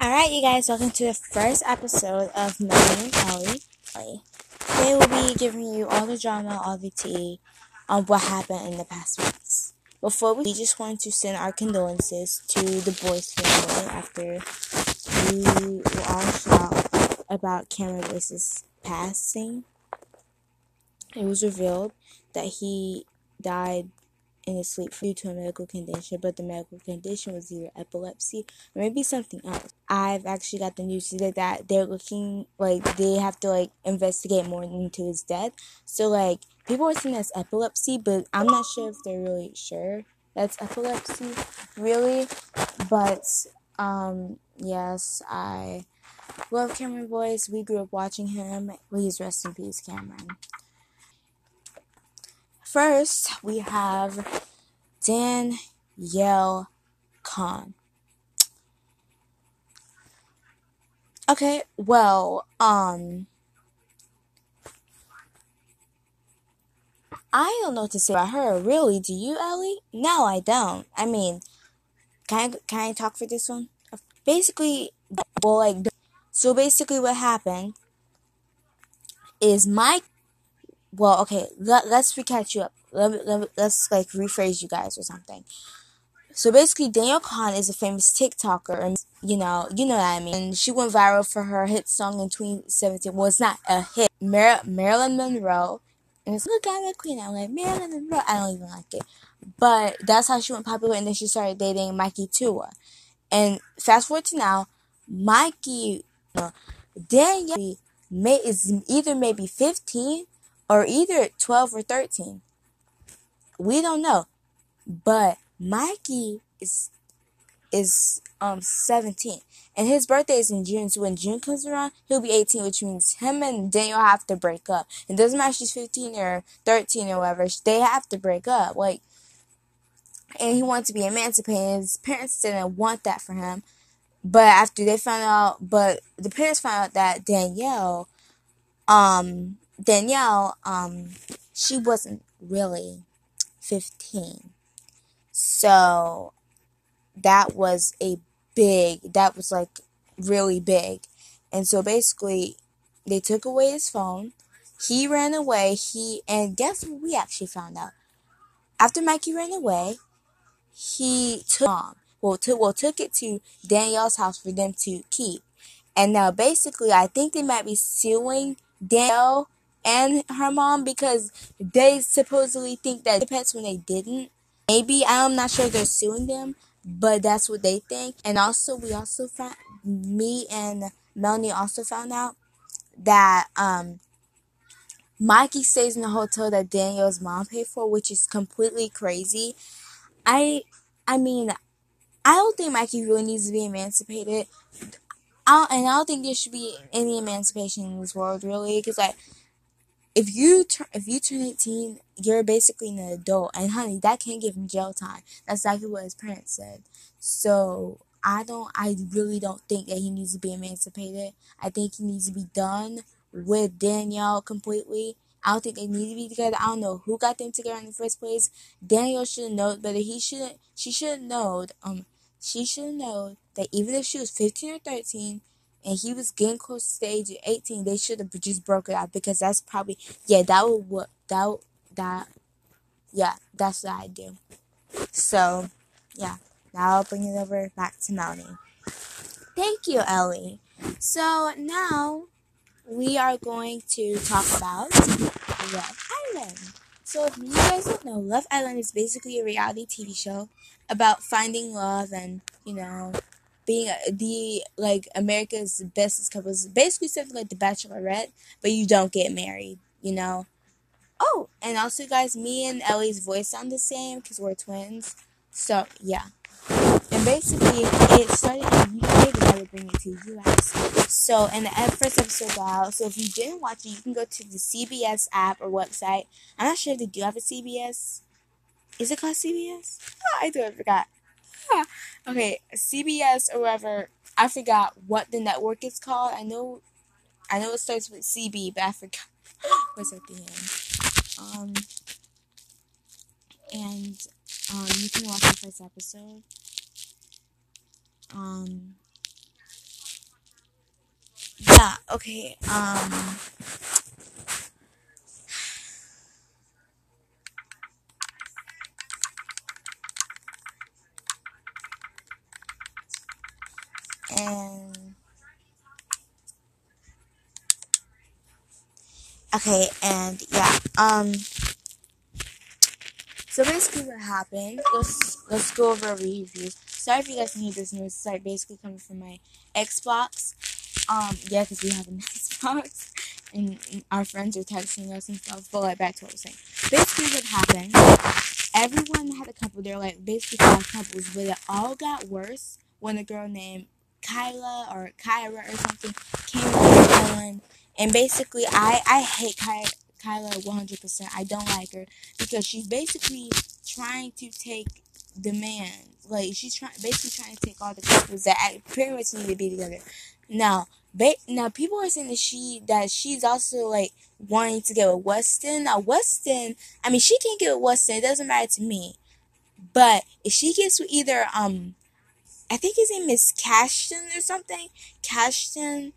Alright, you guys, welcome to the first episode of Melanie and Ellie. Today we'll be giving you all the drama, all the tea on what happened in the past weeks. Before we, we just want to send our condolences to the boys family after we were all shocked about Cameron Boyce's passing. It was revealed that he died in his sleep due to a medical condition, but the medical condition was either epilepsy or maybe something else. I've actually got the news today that they're looking like they have to like investigate more into his death. So like people are saying that's epilepsy, but I'm not sure if they're really sure that's epilepsy, really. But um yes, I love Cameron Boyce. We grew up watching him. Please rest in peace, Cameron. First, we have Danielle Cohn. Okay, well, um, I don't know what to say about her. Really, do you, Ellie? No, I don't. I mean, can I can I talk for this one? Basically, well, like, so basically, what happened is Mike. Well, okay, let, let's recatch you up. Let, let, let's like rephrase you guys or something. So basically, Danielle Cohn is a famous TikToker, and you know, you know what I mean. And she went viral for her hit song in 2017. Well, it's not a hit. Mar- Marilyn Monroe, and it's look at the queen. I'm like Marilyn Monroe. I don't even like it, but that's how she went popular. And then she started dating Mikey Tua. And fast forward to now, Mikey, uh, you know, Danielle may is either maybe 15 or either 12 or 13. We don't know, but Mikey is is um 17 and his birthday is in June. So when June comes around he'll be 18 which means him and Danielle have to break up. It doesn't matter if she's 15 or 13 or whatever. They have to break up. Like and he wanted to be emancipated. His parents didn't want that for him. But after they found out but the parents found out that Danielle um Danielle um she wasn't really 15 so that was a big, that was like really big. And so basically, they took away his phone. He ran away. He, and guess what we actually found out? After Mikey ran away, he took mom. Well, took well took it to Danielle's house for them to keep. And now basically, I think they might be suing Danielle and her mom because they supposedly think that pets when they didn't. Maybe I'm not sure they're suing them, but that's what they think. And also, we also found me and Melanie also found out that um, Mikey stays in the hotel that Danielle's mom paid for, which is completely crazy. I, I mean, I don't think Mikey really needs to be emancipated. I and I don't think there should be any emancipation in this world, really, because like if you turn if you turn 18 you're basically an adult. And honey that can't give him jail time. That's exactly what his parents said. So i don't i really don't think that he needs to be emancipated. I think he needs to be done with danielle completely. I don't think they need to be together. I don't know who got them together in the first place. Danielle should have known better he shouldn't she should have known um she should have known that even if she was 15 or 13 and he was getting close to the age of 18, they should have just broke it up because that's probably, yeah, that would what, that, that, yeah, that's what I do. So, yeah, now I'll bring it over back to Melanie. Thank you, Ellie. So now we are going to talk about Love Island. So if you guys don't know, Love Island is basically a reality TV show about finding love and, you know, being the like America's bestest couples, basically something like The Bachelorette, but you don't get married, you know. Oh, and also, guys, me and Ellie's voice sound the same because we're twins. So yeah, and basically it started in UK, but I would bring it to US. So, in the first episode got. So if you didn't watch it, you can go to the CBS app or website. I'm not sure if they do have a CBS. Is it called CBS? Oh, I do. I forgot. Okay, CBS or whatever. I forgot what the network is called. I know, I know it starts with CB, but I forgot what's at the end. Um, and um, you can watch the first episode. Um, yeah, okay. Um and okay, and yeah, um so basically what happened, let's let's go over reviews. Sorry if you guys can hear this it's like basically coming from my Xbox. Um, yeah, because we have an Xbox and our friends are texting us and stuff. But like back to what I was saying. Basically, what happened? Everyone had a couple. They're like basically five couples, but it all got worse when a girl named Kyla or Kyra or something came island. And basically, I I hate Kyla. Kyla 100%. I don't like her because she's basically trying to take the man. Like she's trying, basically trying to take all the couples that pretty much need to be together. Now, ba- now people are saying that she that she's also like wanting to get with Weston. Now Weston, I mean, she can't get with Weston. It doesn't matter to me. But if she gets with either um, I think his name is Cashton or something, Cashton,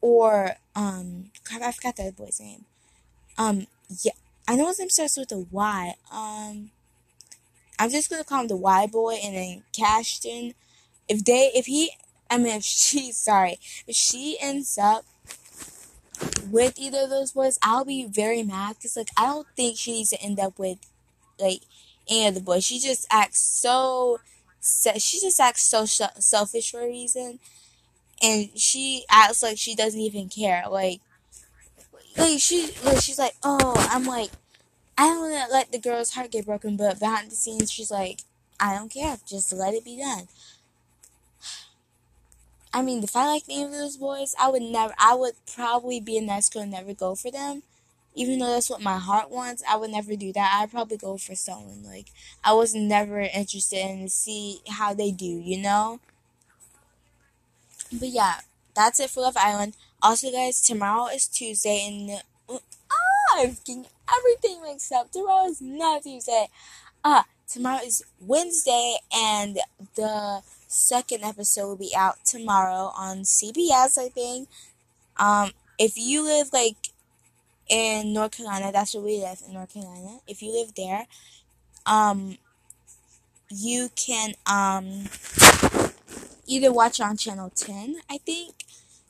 or um, I forgot the other boy's name. Um, yeah, I know his name starts with a Y. Um, I'm just gonna call him the Y boy, and then Cashton. If they, if he I mean, if she, sorry, if she ends up with either of those boys, I'll be very mad because, like, I don't think she needs to end up with, like, any of the boys. She just acts so, she just acts so selfish for a reason. And she acts like she doesn't even care. Like, like she, like, she's like, oh, I'm like, I don't want to let the girl's heart get broken, but behind the scenes, she's like, I don't care. Just let it be done. I mean, if I like any of those boys, I would never, I would probably be a nice girl and never go for them. Even though that's what my heart wants, I would never do that. I'd probably go for someone. Like, I was never interested in see how they do, you know? But yeah, that's it for Love Island. Also, guys, tomorrow is Tuesday, and ah, I'm getting everything mixed up. Tomorrow is not Tuesday. Ah, tomorrow is Wednesday, and the second episode will be out tomorrow on CBS, I think. Um, if you live like in North Carolina, that's where we live in North Carolina. If you live there, um, you can um either watch on channel 10, I think.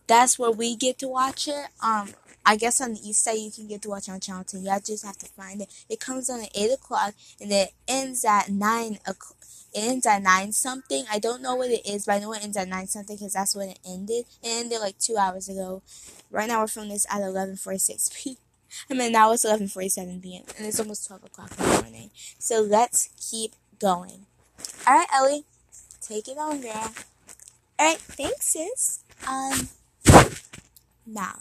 That's where we get to watch it. Um, I guess on the east side you can get to watch on channel 10. You just have to find it. It comes on at 8 o'clock and it ends at 9 o'clock it ends at 9 something. I don't know what it is, but I know it ends at 9 something because that's when it ended. It ended like two hours ago. Right now we're filming this at 11.46 p.m. I mean, now it's 11.47 p.m. and it's almost 12 o'clock in the morning. So let's keep going. Alright, Ellie. Take it on, girl. Alright, thanks, sis. Um, now,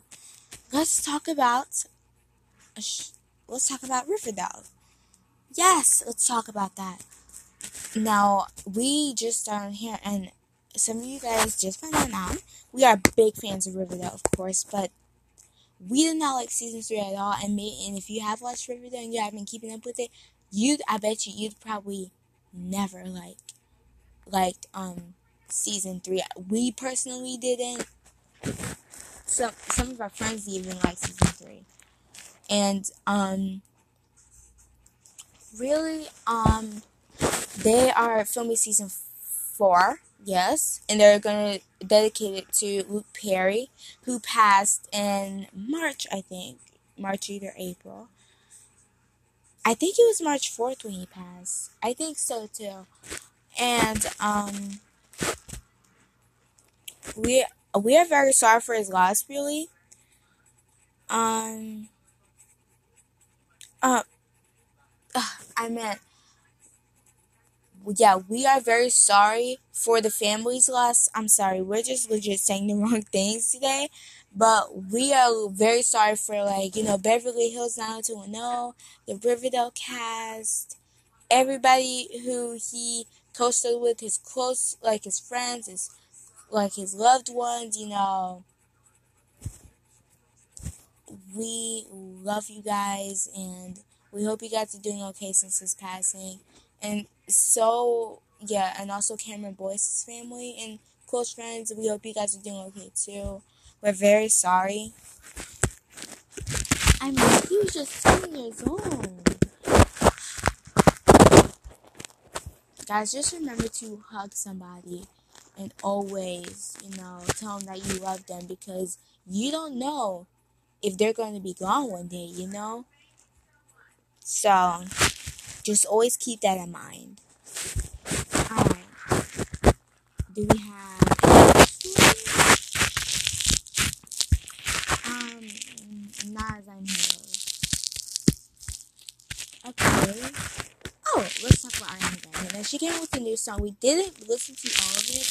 let's talk about, let's talk about Riverdale. Yes, let's talk about that. Now, we just started here, and some of you guys just found out. We are big fans of Riverdale, of course, but we did not like season three at all. And me, and if you have watched Riverdale and you have been keeping up with it, you'd I bet you you'd probably never like liked um season three. We personally didn't. Some some of our friends even like season three, and um really um they are filming season four, yes, and they're gonna dedicate it to Luke Perry, who passed in March, I think, March either April. I think it was March fourth when he passed. I think so too, and um, we we are very sorry for his loss, really. Um. Uh, uh I meant yeah, we are very sorry for the family's loss. I'm sorry, we're just legit saying the wrong things today. But we are very sorry for like, you know, Beverly Hills 90210, the Riverdale cast, everybody who he co-starred with, his close, like his friends, his like his loved ones, you know. We love you guys and we hope you guys are doing okay since his passing. And so, yeah, and also Cameron Boyce's family and close friends. We hope you guys are doing okay too. We're very sorry. I mean, he was just seven years old. Guys, just remember to hug somebody and always, you know, tell them that you love them because you don't know if they're going to be gone one day, you know? So, just always keep that in mind. Alright. Do we have. Um, not as I know. Okay. Oh, let's talk about Ariana Grande. Now she came with a new song. We didn't listen to all of it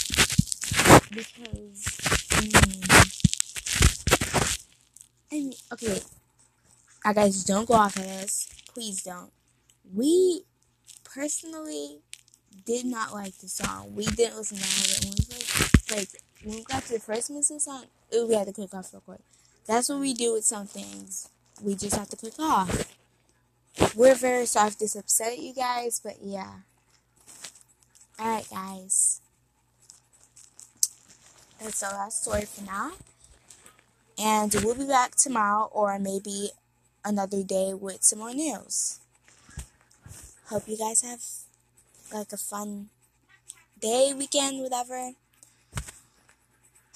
because, mm, I mean, okay, I guys don't go off of this. Please don't. We personally did not like the song. We didn't listen to all of it. Like, like when we got to the first the song, we had to click off real quick. That's what we do with some things. We just have to click off. We're very sorry if this upset you guys, but yeah. Alright, guys. That's the last story for now. And we'll be back tomorrow or maybe another day with some more news. Hope you guys have like a fun day, weekend, whatever.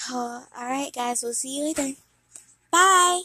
Oh, Alright, guys, we'll see you later. Bye!